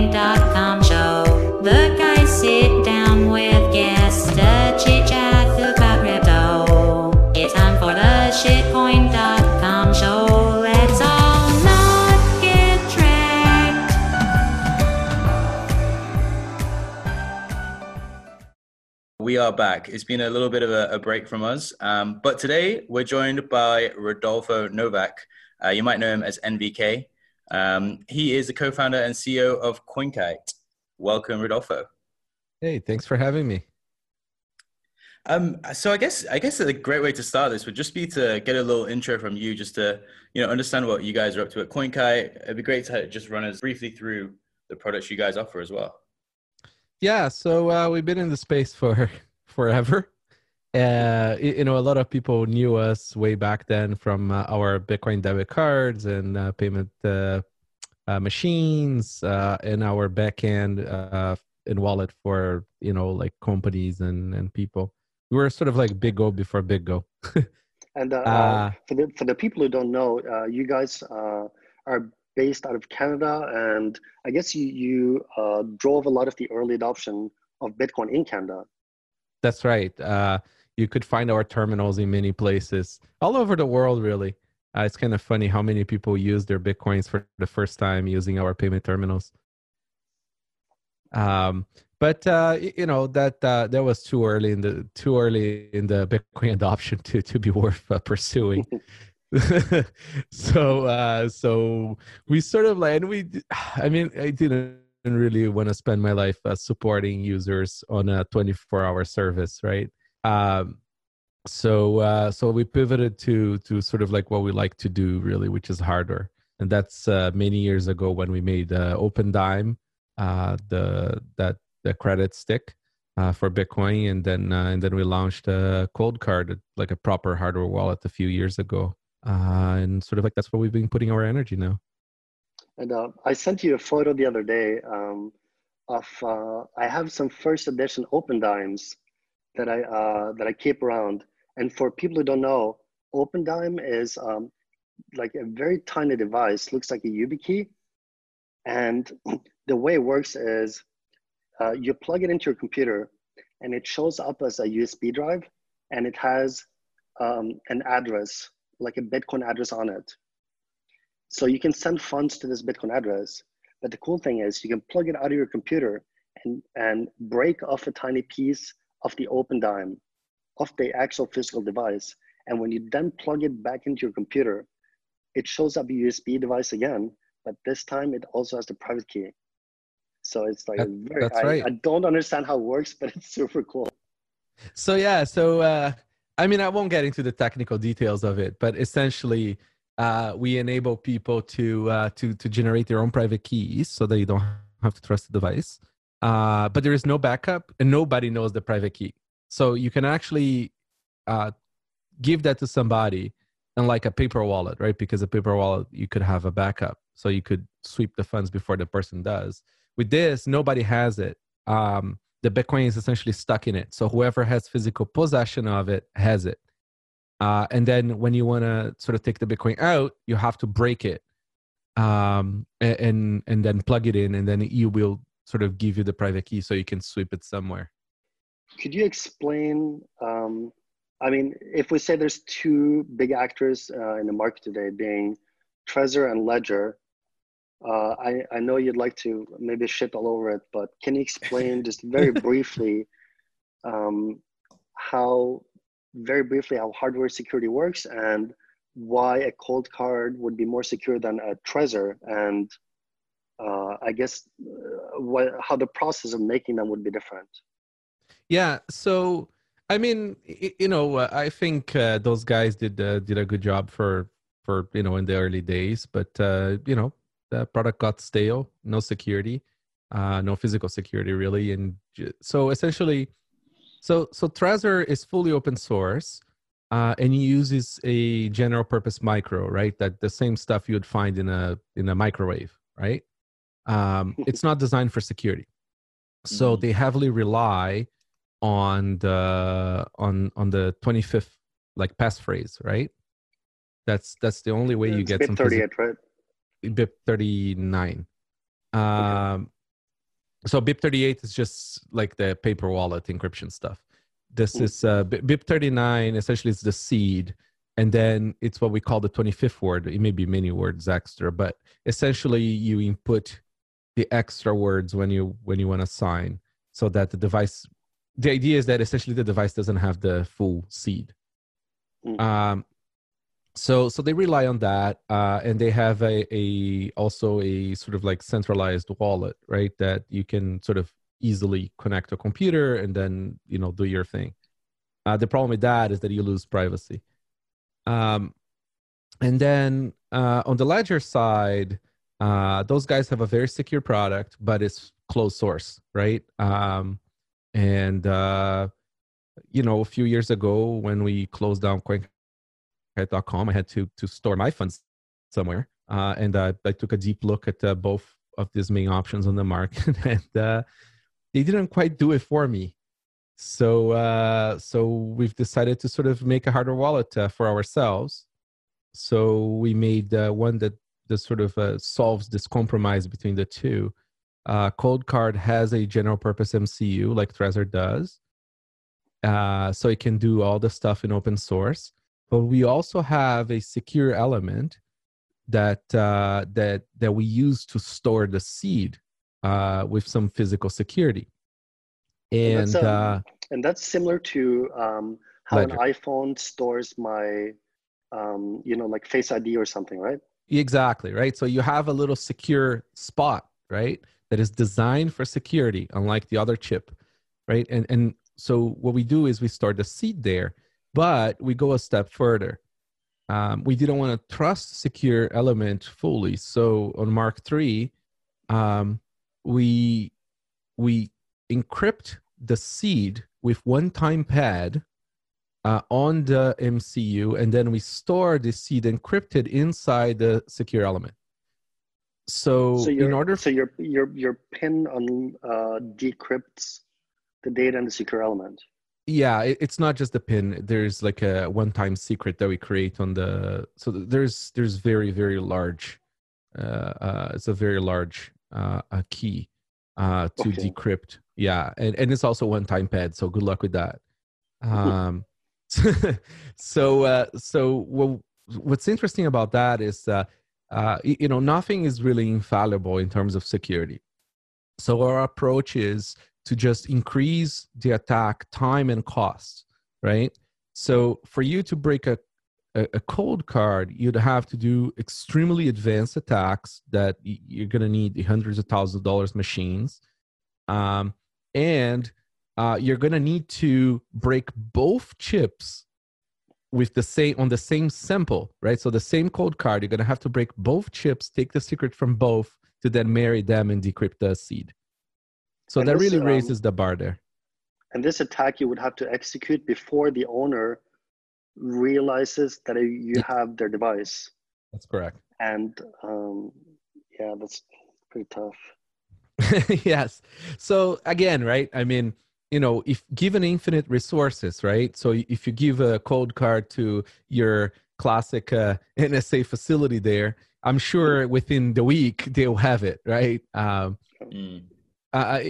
shitcoin.com show. The guys sit down with guests to chit chat about crypto. It's time for the shitcoin.com show. Let's all not get tracked. We are back. It's been a little bit of a, a break from us, um, but today we're joined by Rodolfo Novak. Uh, you might know him as NVK. Um, he is the co-founder and CEO of CoinKite. Welcome, Rodolfo. Hey, thanks for having me. Um, so I guess I guess a great way to start this would just be to get a little intro from you, just to you know understand what you guys are up to at CoinKite. It'd be great to just run us briefly through the products you guys offer as well. Yeah, so uh, we've been in the space for forever. Uh, you know, a lot of people knew us way back then from uh, our Bitcoin debit cards and uh, payment uh, uh, machines uh, and our backend uh, and wallet for you know like companies and and people. We were sort of like BitGo before BitGo. And for the for the people who don't know, uh, you guys uh, are based out of Canada, and I guess you you uh, drove a lot of the early adoption of Bitcoin in Canada. That's right. Uh, you could find our terminals in many places, all over the world, really. Uh, it's kind of funny how many people use their bitcoins for the first time using our payment terminals. Um, but uh, you know that uh, that was too early in the too early in the Bitcoin adoption to to be worth uh, pursuing. so uh, so we sort of like, and we, i mean, I didn't really want to spend my life uh, supporting users on a 24 hour service, right? Um, so uh, so we pivoted to to sort of like what we like to do really, which is hardware, and that's uh, many years ago when we made uh, Opendime, uh, the that the credit stick uh, for Bitcoin, and then uh, and then we launched a Coldcard, like a proper hardware wallet, a few years ago, uh, and sort of like that's where we've been putting our energy now. And uh, I sent you a photo the other day um, of uh, I have some first edition Opendimes that I uh, that I keep around. And for people who don't know, Opendime is um, like a very tiny device, looks like a YubiKey. And the way it works is uh, you plug it into your computer, and it shows up as a USB drive, and it has um, an address, like a Bitcoin address on it. So you can send funds to this Bitcoin address. But the cool thing is you can plug it out of your computer and, and break off a tiny piece of the Opendime of the actual physical device. And when you then plug it back into your computer, it shows up a USB device again, but this time it also has the private key. So it's like That- very, that's I, right. I don't understand how it works, but it's super cool. So yeah, so uh, I mean, I won't get into the technical details of it, but essentially, uh, we enable people to uh, to to generate their own private keys so that you don't have to trust the device. Uh, but there is no backup, and nobody knows the private key. So you can actually uh, give that to somebody, unlike a paper wallet, right? Because a paper wallet you could have a backup, so you could sweep the funds before the person does. With this, nobody has it. Um, the Bitcoin is essentially stuck in it. So whoever has physical possession of it has it. Uh, and then when you want to sort of take the Bitcoin out, you have to break it, um, and and then plug it in, and then you will sort of give you the private key so you can sweep it somewhere. Could you explain? Um, I mean, if we say there's two big actors uh, in the market today, being Trezor and Ledger, uh, I, I know you'd like to maybe shit all over it, but can you explain just very briefly um, how, very briefly, how hardware security works and why a Coldcard would be more secure than a Trezor, and uh, I guess uh, what, how the process of making them would be different. Yeah. So I mean, you know, uh, I think uh, those guys did uh, did a good job for for you know in the early days, but uh, you know, the product got stale, no security, uh, no physical security really, and so essentially, so so Trezor is fully open source. Uh, and uses a general purpose micro, right? That the same stuff you would find in a in a microwave, right? Um, it's not designed for security, so Mhm. they heavily rely on the on on the 25th like passphrase right that's that's the only way you It's get bit some 38, right? bit 39 um so BIP38 is just like the paper wallet encryption stuff. This Mm. is uh, B- BIP39 essentially is the seed, and then it's what we call the 25th word. It may be many words extra, but essentially you input the extra words when you when you want to sign, so that the device. The idea is that essentially the device doesn't have the full seed. Mm. Um, so so they rely on that uh, and they have a, a also a sort of like centralized wallet right that you can sort of easily connect to a computer and then you know do your thing uh, the problem with that is that you lose privacy um, and then uh, on the ledger side uh, those guys have a very secure product but it's closed source right um, and uh, you know a few years ago when we closed down coin com. I had to to store my funds somewhere, uh, and I took a deep look at uh, both of these main options on the market, and uh, they didn't quite do it for me. So uh, so we've decided to sort of make a hardware wallet for ourselves. So we made one that that sort of uh, solves this compromise between the two. Uh, Coldcard has a general purpose MCU like Trezor does, uh, so it can do all the stuff in open source but we also have a secure element that uh, that that we use to store the seed uh, with some physical security. And that's, um, uh, And that's similar to um, how Ledger. an iPhone stores my, um, you know, like Face ID or something, right? Exactly right. So you have a little secure spot, right, that is designed for security, unlike the other chip, right? And and so what we do is we store the seed there, but we go a step further. Um, we didn't want to trust secure element fully. So on Mark 3, um, we we encrypt the seed with one-time pad uh, on the MCU, and then we store the seed encrypted inside the secure element. So, So in order, so your your your pin on uh, decrypts the data in the secure element. yeah, it, it's not just the pin. There's like a one-time secret that we create on the. So there's there's very very large. Uh, uh, it's a very large uh, a key uh, to Okay. decrypt. Yeah, and and it's also one-time pad. So good luck with that. Um, so uh, so what, what's interesting about that is uh, uh, you know nothing is really infallible in terms of security. So our approach is to just increase the attack time and cost, right? So for you to break a a, a Coldcard, you'd have to do extremely advanced attacks that you're going to need hundreds of thousands of dollars machines, um, and uh, you're going to need to break both chips with the same on the same sample, right? So the same Coldcard, you're going to have to break both chips, take the secret from both, to then marry them and decrypt the seed. So And that this, really um, raises the bar there. And this attack you would have to execute before the owner realizes that you have their device. That's correct. And um, yeah, that's pretty tough. yes. So again, right? I mean, you know, if given infinite resources, right? So if you give a Coldcard to your classic uh, NSA facility there, I'm sure within the week they'll have it, right? Um, Mm. uh,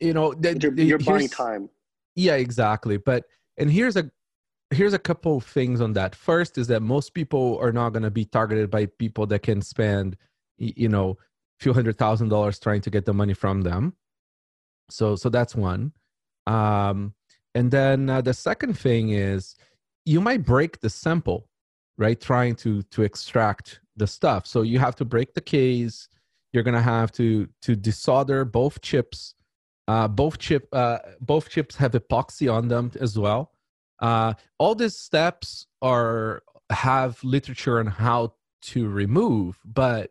you know, th- But You're, you're buying time. yeah exactly but and here's a here's a couple of things on that first is that most people are not going to be targeted by people that can spend you know a few hundred thousand dollars trying to get the money from them so so that's one um and then uh, the second thing is you might break the sample right trying to to extract the stuff so you have to break the case you're going to have to to desolder both chips uh, both chip uh, both chips have epoxy on them as well. Uh, all these steps are have literature on how to remove, but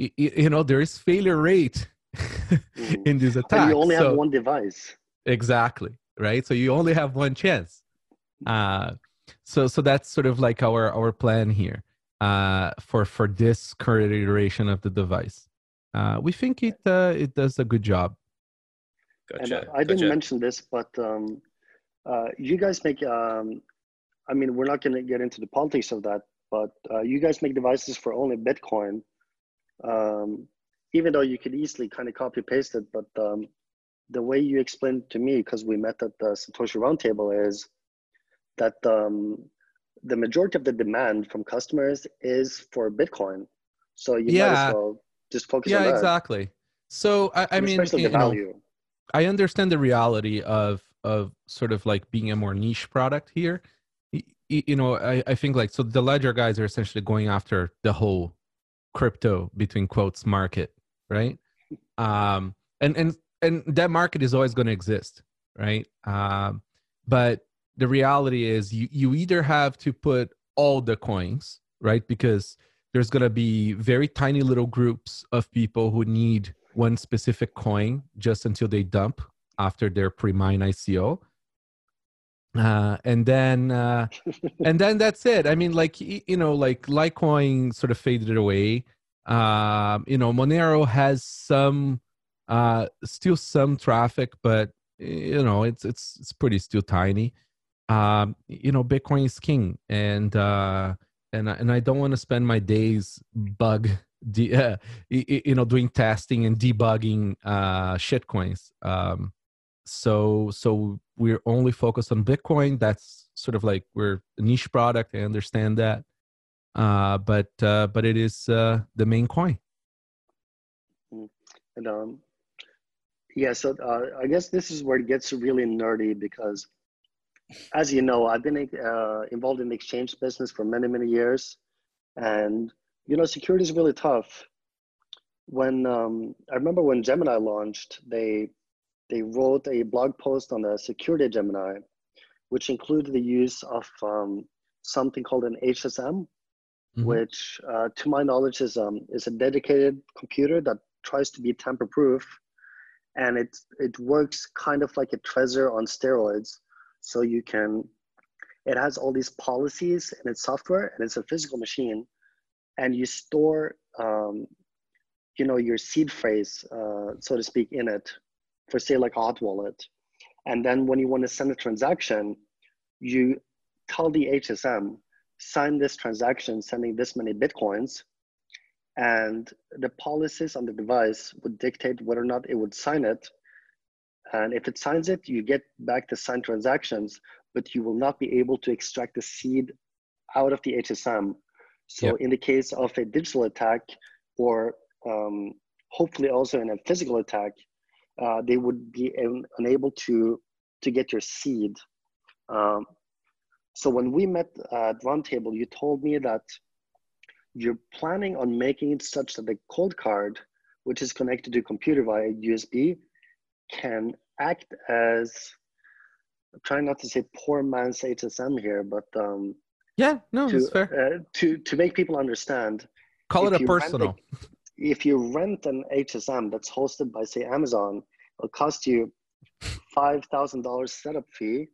y- y- you know there is failure rate in these And you only So- have one device. Exactly right. So you only have one chance. Uh, so so that's sort of like our our plan here uh, for for this current iteration of the device. Uh, we think it uh, it does a good job. Gotcha. and uh, I didn't mention this, but um, uh, you guys make. Um, I mean, we're not going to get into the politics of that, but uh, you guys make devices for only Bitcoin, um, even though you could easily kind of copy paste it, but um, the way you explained to me, because we met at the Satoshi Roundtable, is that um, the majority of the demand from customers is for Bitcoin. So you Yeah. might as well just focus on yeah that. exactly so i, I mean you know. I understand the reality of of sort of like being a more niche product here. Y- y- You know, I, I think like so the ledger guys are essentially going after the whole crypto between quotes market, right? Um, and and and that market is always going to exist, right? Um, but the reality is you you either have to put all the coins, right? Because there's going to be very tiny little groups of people who need one specific coin just until they dump after their pre-mine ICO. Uh, and then uh, and then that's it. I mean, like you know, like Litecoin sort of faded away. Um, you know, Monero has some uh still some traffic, but you know, it's it's it's pretty still tiny. Um, you know, Bitcoin is king, and uh, and and I don't want to spend my days bug de- uh, you know doing testing and debugging uh shitcoins. Um so so we're only focused on bitcoin. That's sort of like we're a niche product. I understand that. Uh but uh but it is uh the main coin. And um, yeah, so uh, I guess this is where it gets really nerdy because, as you know, I've been uh, involved in the exchange business for many, many years, and you know, security is really tough. When um, I remember when Gemini launched, they they wrote a blog post on the security of Gemini, which included the use of um, something called an HSM, Mhm. which, uh, to my knowledge, is um, is a dedicated computer that tries to be tamper proof, and it it works kind of like a Trezor on steroids. So you can, it has all these policies and it's software and it's a physical machine, and you store, um, you know, your seed phrase, uh, so to speak, in it, for say like a hot wallet, and then when you want to send a transaction, you tell the HSM sign this transaction sending this many bitcoins and the policies on the device would dictate whether or not it would sign it. And if it signs it you get back the signed transactions but you will not be able to extract the seed out of the hsm so Yep. in the case of a digital attack or um, hopefully also in a physical attack uh, they would be un- unable to to get your seed. Um, so when we met at Roundtable, you told me that you're planning on making it such that the Coldcard, which is connected to computer via USB, can act as I'm trying not to say poor man's HSM here, but um, yeah no to it's fair uh, to to make people understand, call it a rent a- personal if you rent an HSM that's hosted by say Amazon, it'll cost you five thousand dollars setup fee,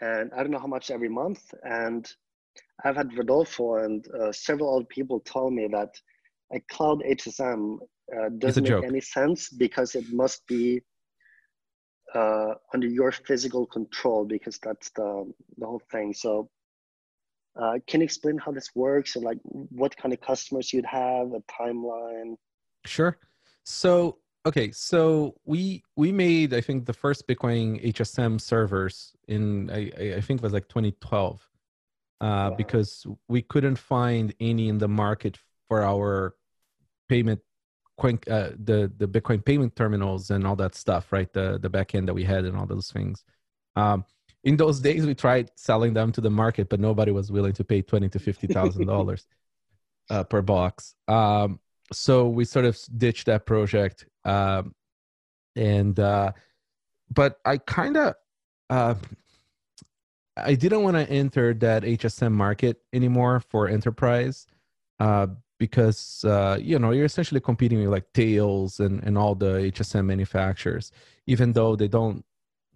and I don't know how much every month. And I've had Rodolfo and uh, several other people tell me that a cloud HSM uh, doesn't make any sense because it must be uh, under your physical control because that's the the whole thing. So. Uh, can you explain how this works and like what kind of customers you'd have, a timeline? Sure. So okay, so we we made I think the first Bitcoin HSM servers in I I- I think it was like 2012, uh, because we couldn't find any in the market for our payment coin uh, the the Bitcoin payment terminals and all that stuff, right? The the backend that we had and all those things. Um, in those days, we tried selling them to the market, but nobody was willing to pay twenty to fifty thousand dollars uh, per box. Um, so we sort of ditched that project um, and uh, but i kind of uh, i didn't want to enter that hsm market anymore for enterprise uh, because uh, you know you're essentially competing with like Thales and, and all the hsm manufacturers even though they don't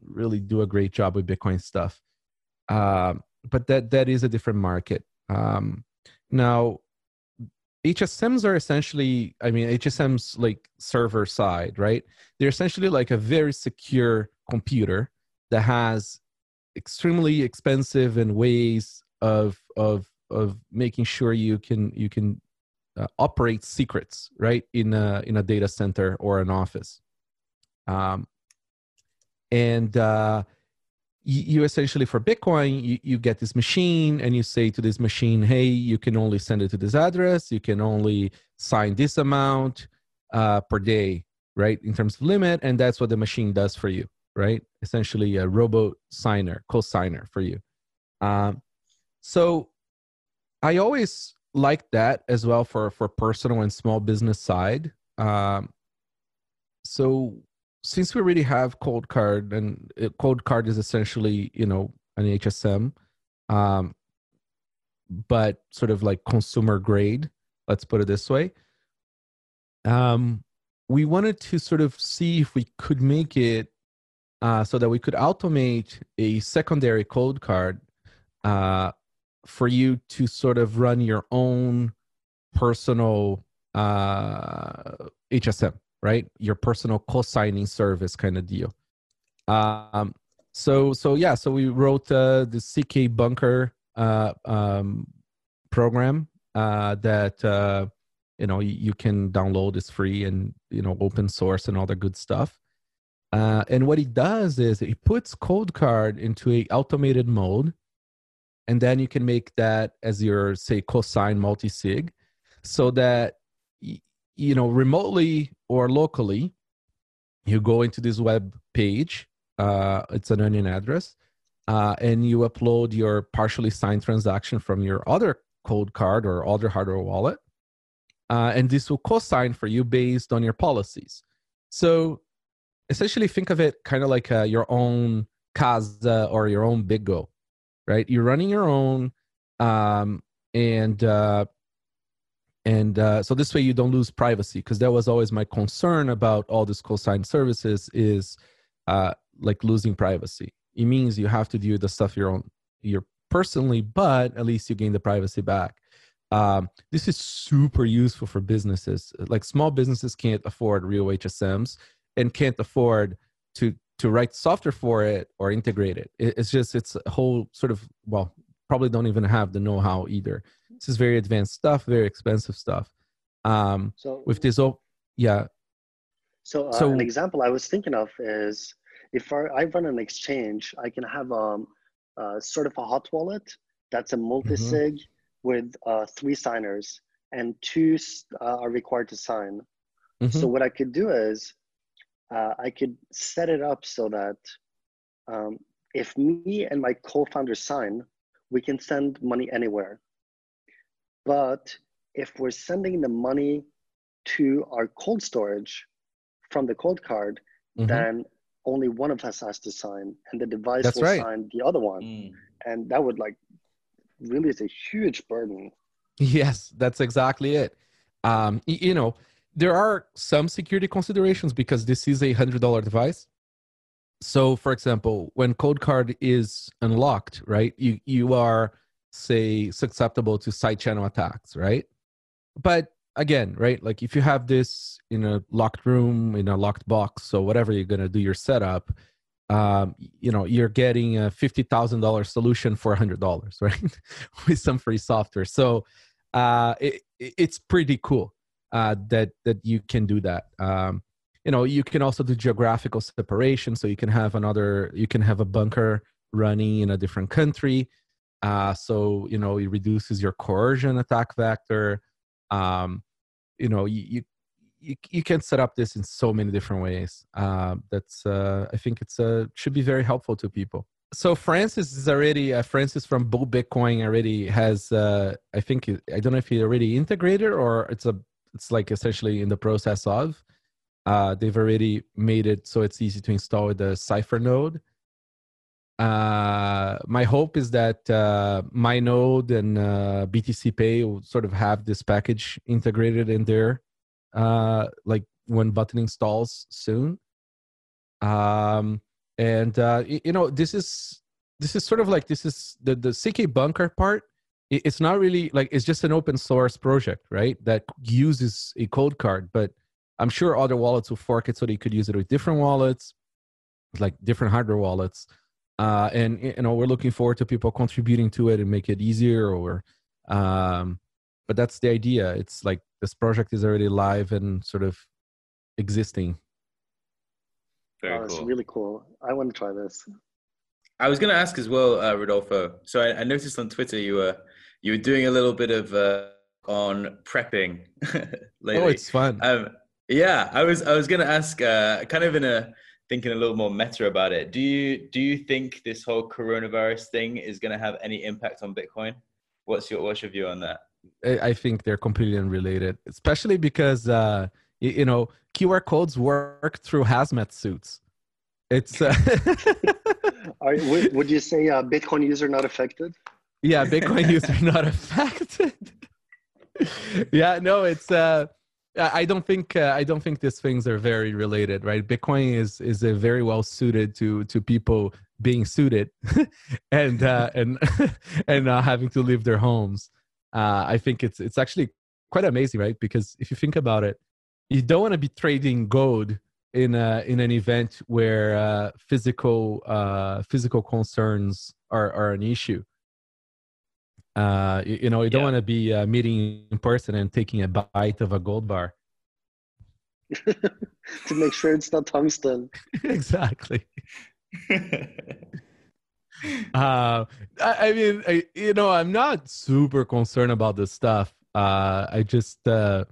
really do a great job with bitcoin stuff um, but that that is a different market um, now HSMs are essentially, I mean, HSMs like server side, right? They're essentially like a very secure computer that has extremely expensive and ways of of of making sure you can you can uh, operate secrets, right, in a in a data center or an office. Um, and uh, you, essentially for Bitcoin, you, you get this machine, and you say to this machine, "Hey, you can only send it to this address. You can only sign this amount uh, per day, right, in terms of limit." And that's what the machine does for you, right? Essentially, a robo signer, co-signer for you. Um, so I always like that as well for for personal and small business side. Um, so since we already have Coldcard and Coldcard is essentially you know an HSM, um, but sort of like consumer grade. Let's put it this way. Um, we wanted to sort of see if we could make it uh, so that we could automate a secondary Coldcard uh, for you to sort of run your own personal uh, HSM, right? Your personal co-signing service kind of deal. Um, so so yeah, so we wrote uh, the CK Bunker uh, um, program uh, that uh, you know you, can download. is free and you know open source and all the good stuff. Uh, and what it does is it puts Coldcard into a automated mode and then you can make that as your say cosine multi-sig so that you know remotely or locally you go into this web page uh, it's an onion address uh, and you upload your partially signed transaction from your other Coldcard or other hardware wallet uh, and this will co-sign for you based on your policies. So essentially think of it kind of like uh, your own casa or your own BitGo right? You're running your own, um, and uh, and uh, so this way you don't lose privacy because that was always my concern about all these co-signed services is uh, like losing privacy. It means you have to do the stuff your own, your personally, but at least you gain the privacy back. Um, this is super useful for businesses. Like small businesses can't afford real HSMs and can't afford to to write software for it or integrate it. It's just it's a whole sort of well, probably don't even have the know-how either. This is very advanced stuff, very expensive stuff. Um, so with this, oh yeah. So, uh, so an example I was thinking of is if I, I run an exchange, I can have um, uh, sort of a hot wallet that's a multi-sig mm-hmm. with uh, three signers, and two uh, are required to sign. Mm-hmm. So what I could do is uh, I could set it up so that um, if me and my co-founder sign, we can send money anywhere. But if we're sending the money to our cold storage from the Coldcard, mm-hmm. then only one of us has to sign, and the device That's will right. sign the other one, mm. and that would like really is a huge burden. Yes, that's exactly it. Um, you know, there are some security considerations because this is a hundred dollar device. So, for example, when Coldcard is unlocked, right, you you are say susceptible to side channel attacks, right? But again, right, like if you have this in a locked room, in a locked box, so whatever you're gonna do your setup, um, you know, you're getting a fifty thousand dollar solution for a hundred dollars, right, with some free software. So, uh, it, it's pretty cool uh, that that you can do that. Um, you know, you can also do geographical separation, so you can have another, you can have a bunker running in a different country. Uh, so you know, it reduces your coercion attack vector. Um, you know, you, you you can set up this in so many different ways. Uh, that's uh, I think it's uh, should be very helpful to people. So Francis is already uh, Francis from Bull Bitcoin already has uh, I think I don't know if he already integrated or it's a it's like essentially in the process of. Uh, they've already made it so it's easy to install the Cyphernode. Uh, my hope is that uh, my node and uh, BTCPay will sort of have this package integrated in there, uh, like when button installs soon. Um, and uh, you know, this is this is sort of like this is the the CK bunker part it's not really like it's just an open source project, right? That uses a code Coldcard, but I'm sure other wallets will fork it so they could use it with different wallets, like different hardware wallets. Uh, and you know, we're looking forward to people contributing to it and make it easier or um, but that's the idea. It's like this project is already live and sort of existing. Very oh, it's cool. really cool. I want to try this. I was going to ask as well, uh, Rodolfo. So I, I noticed on Twitter you were you were doing a little bit of uh, on prepping lately. Oh, it's fun. Um, yeah, I was I was going to ask, uh, kind of in a thinking a little more meta about it. Do you do you think this whole coronavirus thing is going to have any impact on Bitcoin? What's your what's your view on that? I I think they're completely unrelated, especially because uh, y- you know QR codes work through hazmat suits. It's uh, Are, would, would you say uh, Bitcoin user not affected? Yeah, Bitcoin users are not affected. yeah, no, it's uh, I don't think uh, I don't think these things are very related, right? Bitcoin is is a very well suited to to people being suited and uh, and and not having to leave their homes. Uh, I think it's it's actually quite amazing, right? Because if you think about it, you don't want to be trading gold in a, in an event where uh, physical uh, physical concerns are, are an issue. Uh, you, you know, you don't Yeah. want to be uh, meeting in person and taking a bite of a gold bar. to make sure it's not tungsten. exactly. Uh, I, I mean, I, you know, I'm not super concerned about this stuff. Uh, I just, uh,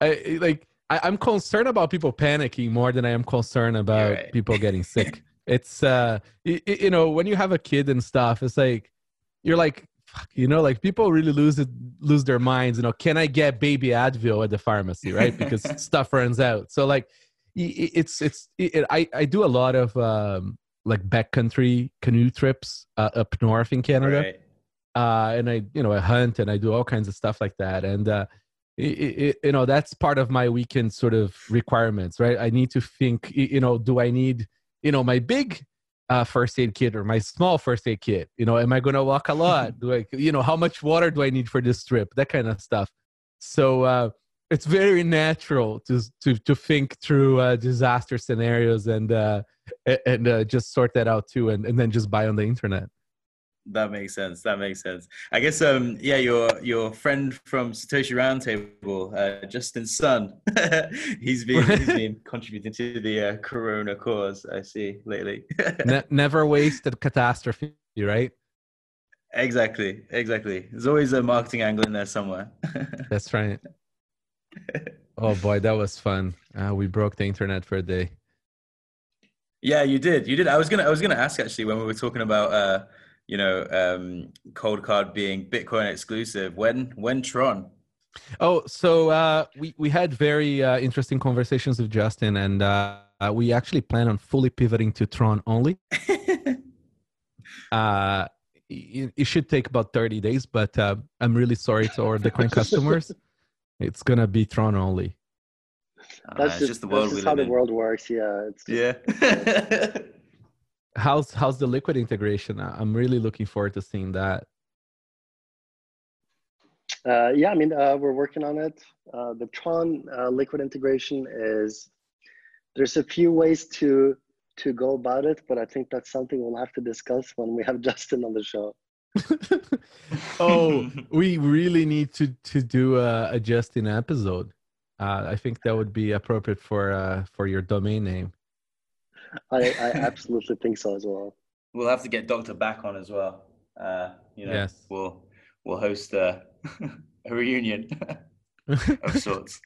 I like, I, I'm concerned about people panicking more than I am concerned about right. people getting sick. it's, uh, you know, when you have a kid and stuff, it's like, you're like, fuck, you know, like people really lose it, lose their minds. You know, can I get baby Advil at the pharmacy, right? Because stuff runs out. So like, it's it's it, I I do a lot of um, like backcountry canoe trips uh, up north in Canada, Right. uh, and I you know I hunt and I do all kinds of stuff like that, and uh, it, it, you know that's part of my weekend sort of requirements, right? I need to think, you know, do I need you know my big uh, first aid kit or my small first aid kit? You know, am I going to walk a lot? do I you know how much water do I need for this trip? That kind of stuff. So. Uh, it's very natural to to to think through uh, disaster scenarios and uh, and uh, just sort that out too, and, and then just buy on the internet. That makes sense. That makes sense. I guess um yeah, your your friend from Satoshi Roundtable, uh, Justin Sun, he's been he's been contributing to the uh, Corona cause. I see lately. ne- never wasted catastrophe, right? exactly, exactly. There's always a marketing angle in there somewhere. That's right. Oh boy, that was fun. Uh, we broke the internet for a day. Yeah, you did. You did. I was gonna. I was gonna ask actually when we were talking about, uh, you know, um, Coldcard being Bitcoin exclusive. When when Tron? Oh, so uh, we we had very uh, interesting conversations with Justin, and uh, uh, we actually plan on fully pivoting to Tron only. Uh, it, it should take about thirty days, but uh, I'm really sorry to our Bitcoin customers. It's gonna be Tron only. That's it's just, just the that's world we just how live the in. world works. Yeah, it's just, Yeah. How's how's the liquid integration? I- I'm really looking forward to seeing that. Uh, yeah, I mean, uh, we're working on it. Uh, the Tron uh, liquid integration is there's a few ways to to go about it, but I think that's something we'll have to discuss when we have Justin on the show. oh, we really need to to do a, a Justin episode. Uh, I think that would be appropriate for uh, for your domain name. I, I absolutely think so as well. we'll have to get Doctor back on as well. Uh, you know, Yes. we'll we'll host a, a reunion of sorts.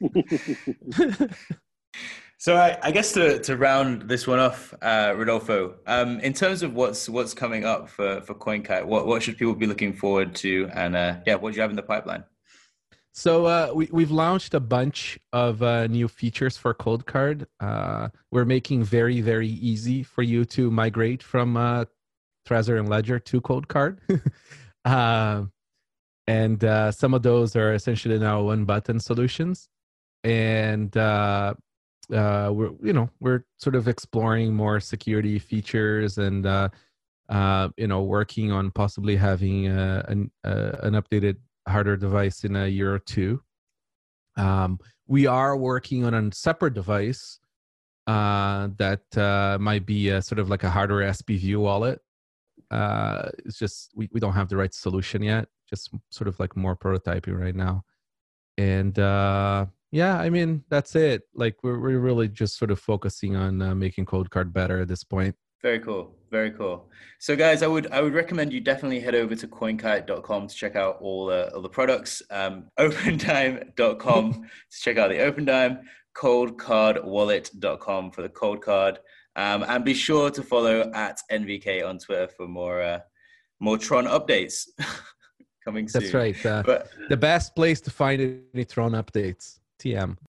So I, I guess to, to round this one off, uh, Rodolfo, um, in terms of what's what's coming up for for CoinKite, what what should people be looking forward to, and uh, yeah, what do you have in the pipeline? So uh, we we've launched a bunch of uh, new features for Coldcard. Uh, we're making very very easy for you to migrate from uh, Trezor and Ledger to Coldcard, uh, and uh, some of those are essentially now one button solutions. And uh, we're you know we're sort of exploring more security features and you know working on possibly having an an updated hardware device in a year or two. Um, we are working on a separate device uh, that uh, might be a, sort of like a hardware SPV wallet. Uh, it's just we, we don't have the right solution yet just sort of like more prototyping right now. And uh, yeah, I mean that's it. Like we're we're really just sort of focusing on uh, making Card better at this point. Very cool. Very cool. So, guys, I would I would recommend you definitely head over to coinkite.com to check out all uh, all the products. Um, opendime.com to check out the Opendime. Coldcardwallet.com for the Coldcard. Um, and be sure to follow at NVK on Twitter for more uh, more Tron updates coming soon. That's right. Uh, But the best place to find any Tron updates. TM.